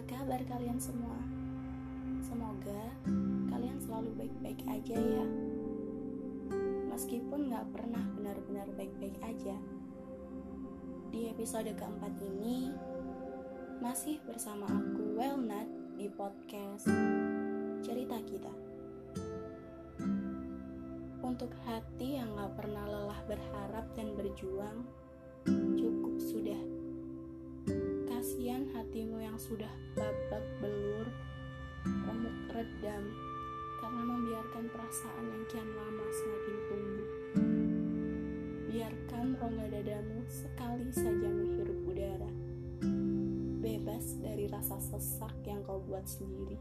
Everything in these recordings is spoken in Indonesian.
kabar kalian semua? Semoga kalian selalu baik-baik aja ya. Meskipun gak pernah benar-benar baik-baik aja. Di episode keempat ini, masih bersama aku Wellnut di podcast Cerita Kita. Untuk hati yang gak pernah lelah berharap dan berjuang, cukup sudah yang sudah babak belur, remuk redam, karena membiarkan perasaan yang kian lama semakin tumbuh. Biarkan rongga dadamu sekali saja menghirup udara, bebas dari rasa sesak yang kau buat sendiri.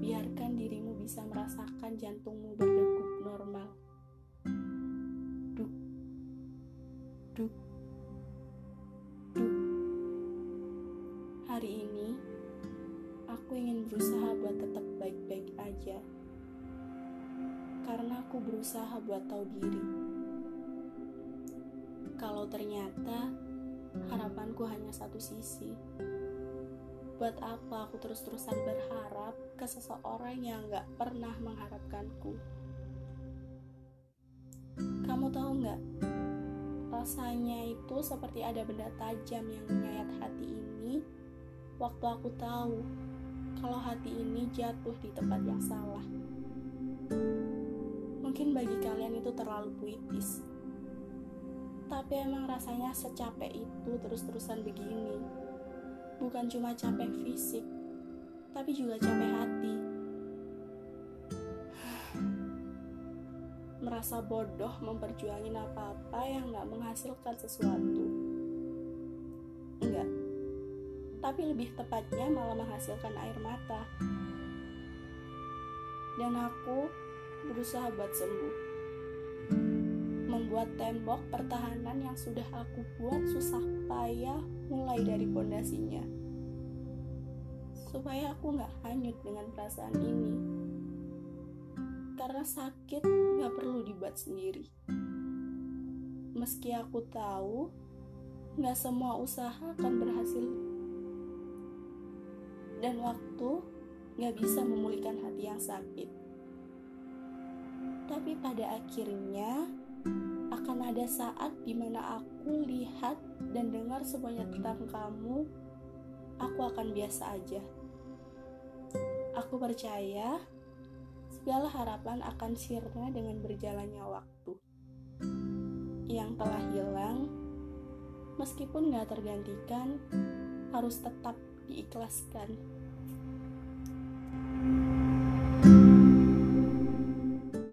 Biarkan dirimu bisa merasakan jantungmu berdegup normal. Duk, duk, Hari ini, aku ingin berusaha buat tetap baik-baik aja. Karena aku berusaha buat tahu diri. Kalau ternyata harapanku hanya satu sisi. Buat apa aku terus-terusan berharap ke seseorang yang gak pernah mengharapkanku? Kamu tahu nggak? Rasanya itu seperti ada benda tajam yang menyayat hati ini waktu aku tahu kalau hati ini jatuh di tempat yang salah. Mungkin bagi kalian itu terlalu puitis. Tapi emang rasanya secapek itu terus-terusan begini. Bukan cuma capek fisik, tapi juga capek hati. Merasa bodoh memperjuangin apa-apa yang gak menghasilkan sesuatu. Enggak, tapi lebih tepatnya malah menghasilkan air mata. Dan aku berusaha buat sembuh. Membuat tembok pertahanan yang sudah aku buat susah payah mulai dari pondasinya. Supaya aku gak hanyut dengan perasaan ini. Karena sakit gak perlu dibuat sendiri. Meski aku tahu gak semua usaha akan berhasil dan waktu gak bisa memulihkan hati yang sakit. Tapi pada akhirnya akan ada saat di mana aku lihat dan dengar semuanya tentang kamu, aku akan biasa aja. Aku percaya segala harapan akan sirna dengan berjalannya waktu. Yang telah hilang, meskipun gak tergantikan, harus tetap diikhlaskan.